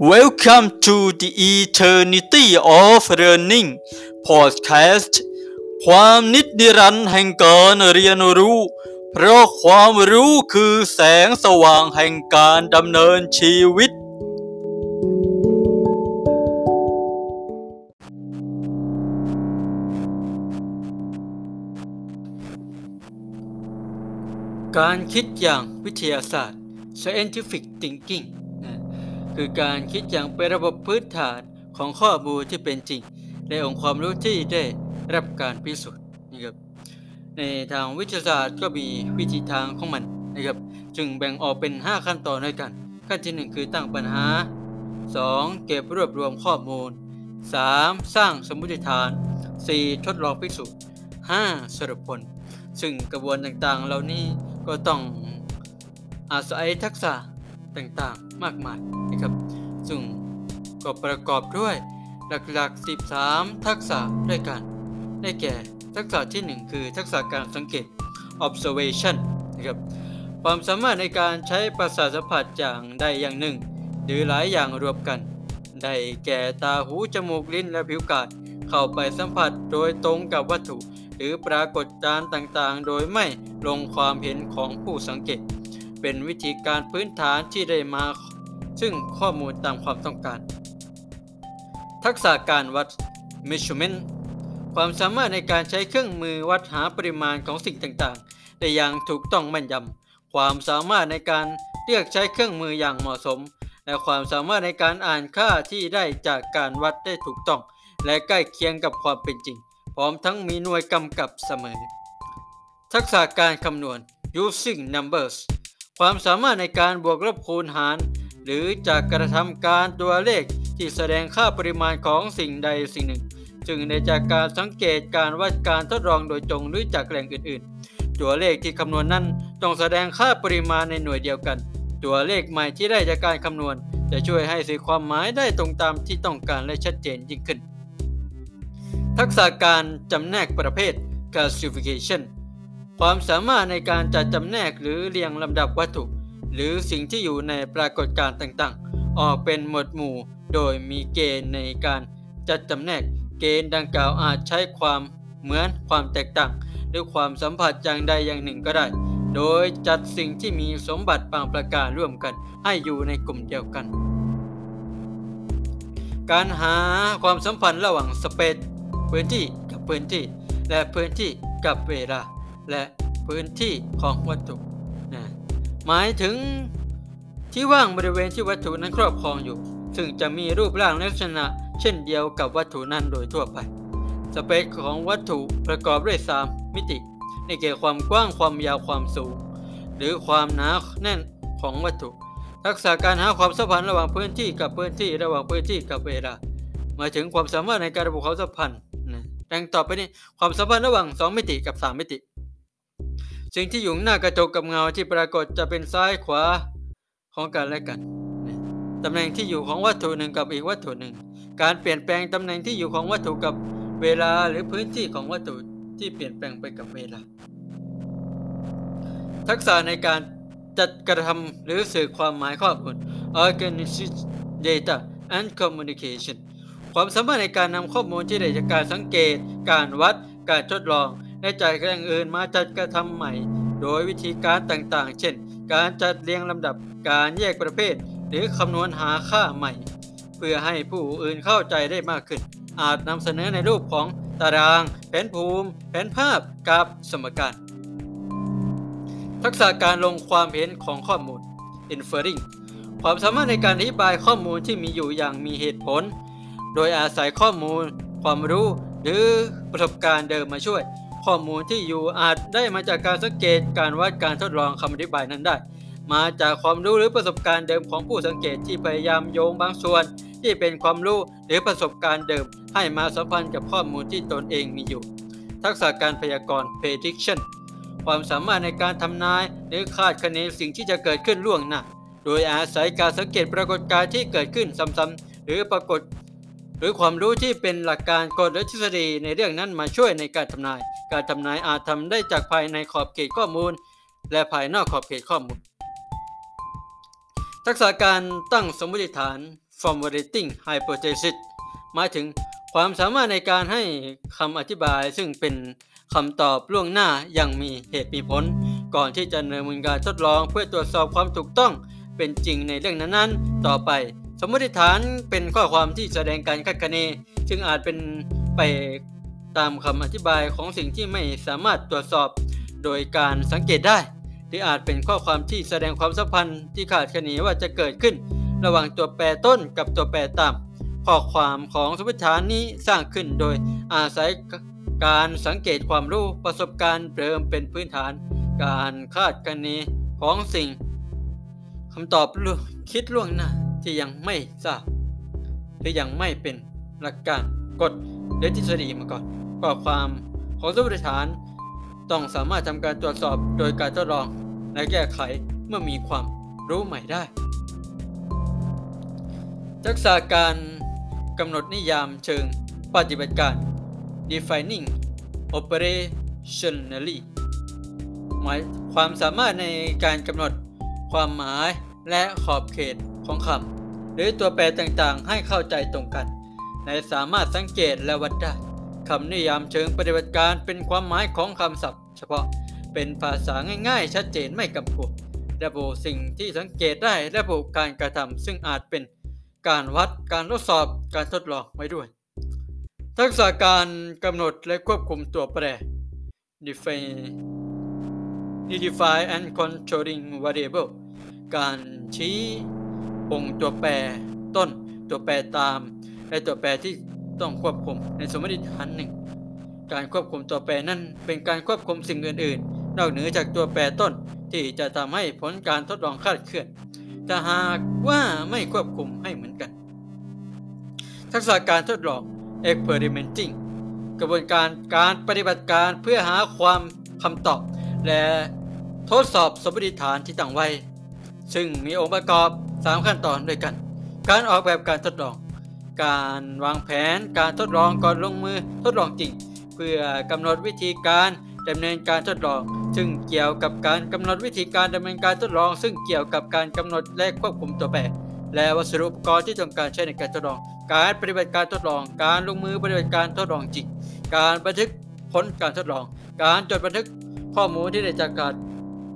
Welcome to the Eternity of Learning Podcast ความนิดนิรันแห่งการเรียนรู้ เพราะความรู้คือแสงสว่างแห่งการดำเนินชีวิต การคิดอย่างวิทยาศาสตร์ scientific thinking คือการคิดอย่างเป็นระบบพื้นฐานของข้อมูลที่เป็นจริงและองค์ความรู้ที่ได้รับการพิสูจน์นะครับในทางวิทยาศาสตร์ก็มีวิธีทางของมันนะครับจึงแบ่งออกเป็น 5 ขั้นตอนด้วยกัน ขั้นที่ 1 คือตั้งปัญหา 2. เก็บรวบรวมข้อมูล 3. สร้างสมมติฐาน 4. ทดลองพิสูจน์ 5. สรุปผล ซึ่งกระบวนต่างๆ เหล่านี้ก็ต้องอาศัยทักษะต่าง มากมายนะครับ ซึ่งก็ประกอบด้วยหลักๆ 13 ทักษะด้วยกัน ได้แก่ทักษะที่ 1 คือทักษะการสังเกต observation นะครับ ความสามารถในการใช้ประสาทสัมผัสอย่างใดอย่างหนึ่ง หรือหลายอย่างรวมกัน ได้แก่ตา หู จมูก ลิ้น และผิวกาย เข้าไปสัมผัสโดยตรงกับวัตถุ หรือปรากฏการณ์ต่างๆ โดยไม่ลงความเห็นของผู้สังเกต เป็นวิธีการพื้นฐานที่ได้มา ซึ่งข้อมูลตามความต้องการ ทักษะการวัด measurement ความสามารถในการใช้เครื่องมือวัดหาปริมาณของสิ่งต่างๆ ได้อย่างถูกต้องแม่นยำ ความสามารถในการเลือกใช้เครื่องมืออย่างเหมาะสม และความสามารถในการอ่านค่าที่ได้จากการวัดได้ถูกต้อง และใกล้เคียงกับความเป็นจริง พร้อมทั้งมีหน่วยกำกับเสมอ ทักษะการคำนวณ using numbers ความสามารถในการบวกลบคูณหาร หรือจากกระทำการตัวเลขที่แสดงค่าปริมาณของสิ่งใดสิ่งหนึ่ง จึงได้จากการสังเกตการวัดการทดลองโดยตรงหรือจากแหล่งอื่นๆ ตัวเลขที่คำนวณนั้นต้องแสดงค่าปริมาณในหน่วยเดียวกัน ตัวเลขใหม่ที่ได้จากการคำนวณ จะช่วยให้สื่อความหมายได้ตรงตามที่ต้องการและชัดเจนยิ่งขึ้น ทักษะการจำแนกประเภท classification ความสามารถในการจัดจำแนกหรือเรียงลำดับวัตถุ หรือสิ่งที่อยู่ในปรากฏการณ์ต่างๆ ออกเป็นหมวดหมู่ โดยมีเกณฑ์ในการจัดจำแนก เกณฑ์ดังกล่าวอาจใช้ความเหมือนความแตกต่าง หรือความสัมผัสอย่างใดอย่างหนึ่งก็ได้ โดยจัดสิ่งที่มีสมบัติบางประการร่วมกัน ให้อยู่ในกลุ่มเดียวกัน การหาความสัมพันธ์ระหว่างสเปซพื้นที่กับพื้นที่ และพื้นที่กับเวลา และพื้นที่ของวัตถุนะหมายถึงที่ว่างบริเวณที่วัตถุนั้นครอบครองอยู่ ซึ่งจะมีรูปร่างลักษณะ เช่นเดียวกับวัตถุนั้นโดยทั่วไป สเปซของวัตถุประกอบด้วย 3 มิติในเกี่ยวความกว้างความยาวความสูง หรือความหนาแน่นของวัตถุ ทักษะการหาความสัมพันธ์ระหว่างพื้นที่กับพื้นที่ระหว่างพื้นที่กับเวลาหมายถึงความสามารถในการระบุความสัมพันธ์นะดังต่อไปนี้ความสัมพันธ์ระหว่าง 2 มิติกับ 3 มิติ สิ่งที่อยู่หน้ากระจกกับเงาที่ปรากฏจะเป็นซ้ายขวาของกันและกันนตำแหน่งที่อยู่ของวัตถุหนึ่งกับอีกวัตถุหนึ่ง การเปลี่ยนแปลงตำแหน่งที่อยู่ของวัตถุกับเวลาหรือพื้นที่ของวัตถุที่เปลี่ยนแปลงไปกับเวลา ทักษะในการจัดกระทำหรือสื่อความหมายข้อมูล Organization Data and Communication ความสามารถในการนำข้อมูลที่ได้จากการสังเกต การวัด การทดลอง และจากแหล่งอื่นมาจัดกระทำใหม่ โดยวิธีการต่างๆ เช่น การจัดเรียงลำดับ การแยกประเภท หรือคำนวณหาค่าใหม่ เพื่อให้ผู้อื่นเข้าใจได้มากขึ้น อาจนำเสนอในรูปของตาราง แผนภูมิ แผนภาพกราฟสมการทักษะการลงความเห็นของข้อมูล inferring ความสามารถในการอธิบายข้อมูลที่มีอยู่อย่างมีเหตุผล โดยอาศัยข้อมูล ความรู้ หรือประสบการณ์เดิมมาช่วย ข้อมูลที่อยู่อาจได้มาจากการสังเกตการวัดการทดลองคำอธิบายนั้นได้ มาจากความรู้หรือประสบการณ์เดิมของผู้สังเกตที่พยายามโยงบางส่วน ที่เป็นความรู้หรือประสบการณ์เดิม ให้มาสัมพันธ์กับข้อมูลที่ตนเองมีอยู่ ทักษะการพยากรณ์ prediction ความสามารถในการทำนาย หรือคาดคะเนสิ่งที่จะเกิดขึ้นล่วงหน้าโดยอาศัยการสังเกตปรากฏการณ์ที่เกิดขึ้นซ้ำๆหรือปรากฏ หรือความรู้ที่เป็นหลักการกฎและทฤษฎีในเรื่องนั้นมาช่วยในการทำนาย การทำนายอาจทำได้จากภายในขอบเขตข้อมูล และภายนอกขอบเขตข้อมูล ทักษะการตั้งสมมติฐาน formulating hypothesis หมายถึงความสามารถในการให้คำอธิบายซึ่งเป็นคำตอบล่วงหน้าอย่างมีเหตุมีผล ก่อนที่จะดำเนินการทดลองเพื่อตรวจสอบความถูกต้องเป็นจริงในเรื่องนั้นๆ ต่อไป สมมติฐานเป็นข้อความที่แสดงการคาดคะเนซึ่งอาจเป็นไปตามคำอธิบายของสิ่งที่ไม่สามารถตรวจสอบโดยการสังเกตได้ หรืออาจเป็นข้อความที่แสดงความสัมพันธ์ที่ขาดคะเนว่าจะเกิดขึ้น ระหว่างตัวแปรต้นกับตัวแปรต่ำข้อความของสมมติฐานนี้สร้างขึ้นโดยอาศัยการสังเกตความรู้ประสบการณ์เดิมเป็นพื้นฐาน การคาดคะเนของสิ่งคำตอบล่วงคิดล่วงหน้า ที่ยังไม่ทราบหรือยังไม่เป็นหลักการกฎหรือทฤษฎีมาก่อนข้อความของสมมติฐานต้องสามารถทำการตรวจสอบโดยการทดลองและแก้ไขเมื่อมีความรู้ใหม่ได้ ทักษะการกำหนดนิยามเชิงปฏิบัติการ defining operationally หมายความสามารถในการกำหนดความหมายและขอบเขตของคำ หรือตัวแปรต่างๆ ให้เข้าใจตรงกันและสามารถสังเกตและวัดได้คำนิยามเชิงปฏิบัติการเป็นความหมายของคำศัพท์ เฉพาะเป็นภาษาง่ายๆ ชัดเจนไม่กำกวมระบุสิ่งที่สังเกตได้ระบุการกระทำซึ่งอาจเป็นการวัดการทดสอบการทดลองไว้ด้วย ทักษะการกำหนดและควบคุมตัวแปร define define and controlling variable การชี้ องค์ตัวแปรต้นตัวแปรตามและตัวแปรที่ต้องควบคุมในสมมติฐานหนึ่ง การควบคุมตัวแปรนั้นเป็นการควบคุมสิ่งอื่น ๆ นอกเหนือจากตัวแปรต้นที่จะทำให้ผลการทดลองคาดเคลื่อนแต่หากว่าไม่ควบคุมให้เหมือนกัน ทักษะการทดลอง experimenting กระบวนการการปฏิบัติการเพื่อหาความคำตอบ และทดสอบสมมติฐานที่ตั้งไว้ ซึ่งมีองค์ประกอบ 3 ขั้นตอนด้วยกัน การออกแบบการทดลอง การวางแผนการทดลองก่อนลงมือทดลองจริง เพื่อกำหนดวิธีการดำเนินการทดลอง ซึ่งเกี่ยวกับการกำหนดวิธีการดำเนินการทดลอง ซึ่งเกี่ยวกับการกำหนดและควบคุมตัวแปรและวัสดุอุปกรณ์ที่ต้องการใช้ในการทดลอง การปฏิบัติการทดลอง การลงมือปฏิบัติการทดลองจริง การบันทึกผลการทดลอง การจดบันทึกข้อมูลที่ได้จากการ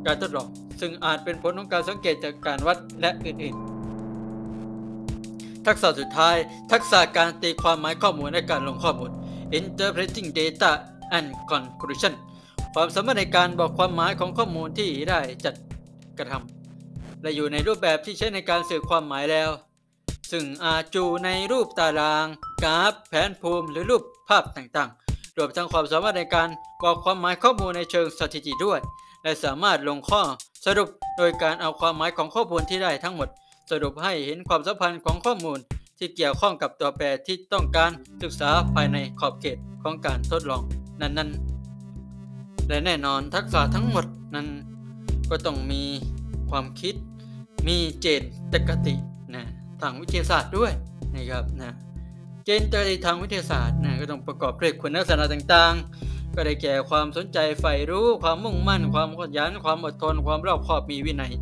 การทดลอง ซึ่งอาจเป็นผลของการสังเกตจากการวัดและอื่นๆ ทักษะสุดท้าย ทักษะการตีความหมายข้อมูลและการลงข้อมูล interpreting data and conclusion ความสามารถในการบอกความหมายของข้อมูลที่ได้จัดกระทำและอยู่ในรูปแบบที่ใช้ในการสื่อความหมายแล้ว ซึ่งอาจอยู่ในรูปตาราง กราฟ แผนภูมิ หรือรูปภาพต่างๆ รวมทั้งความสามารถในการบอกความหมายข้อมูลในเชิงสถิติด้วย และสามารถลงข้อ สรุปโดยการเอาความหมายของข้อมูลที่ได้ทั้งหมด สรุปให้เห็นความสัมพันธ์ของข้อมูลที่เกี่ยวข้องกับตัวแปรที่ต้องการศึกษาภายในขอบเขตของการทดลองนั้นๆ และแน่นอนทักษะทั้งหมดนั้น ก็ต้องมีความคิด มีเจนตคตินะทางวิทยาศาสตร์ด้วยนะครับนะเจนตคติทางวิทยาศาสตร์นะก็ต้องประกอบด้วยคุณลักษณะต่างๆ ก็ได้แก่ความสนใจใฝ่รู้ ความมุ่งมั่น ความขยัน ความอดทน ความรอบคอบมีวินัย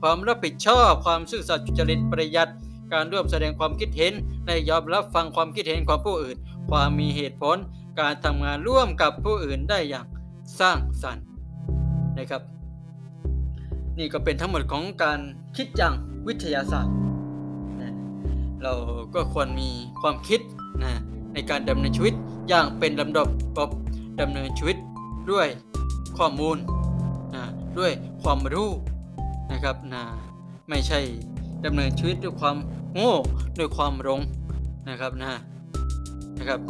ความรับผิดชอบ ความซื่อสัตย์จริตประหยัด การร่วมแสดงความคิดเห็นและยอมรับฟังความคิดเห็นของผู้อื่น ความมีเหตุผล การทำงานร่วมกับผู้อื่นได้อย่างสร้างสรรค์นะครับ นี่ก็เป็นทั้งหมดของการคิดอย่างวิทยาศาสตร์นะเราก็ควรมีความคิดนะในการดำเนินชีวิตอย่างเป็นลำดับปบ ดำเนินชีวิตด้วยข้อมูลนะด้วยความรู้นะครับนะไม่ใช่ดำเนินชีวิตด้วยความโง่ด้วยความหลงนะครับนะนะครับ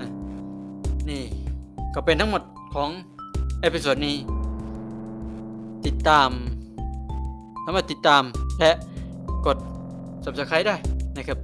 นะนี่ก็เป็นทั้งหมดของเอพิโซดนี้ ติดตามสามารถติดตามและกด subscribe ได้นะครับ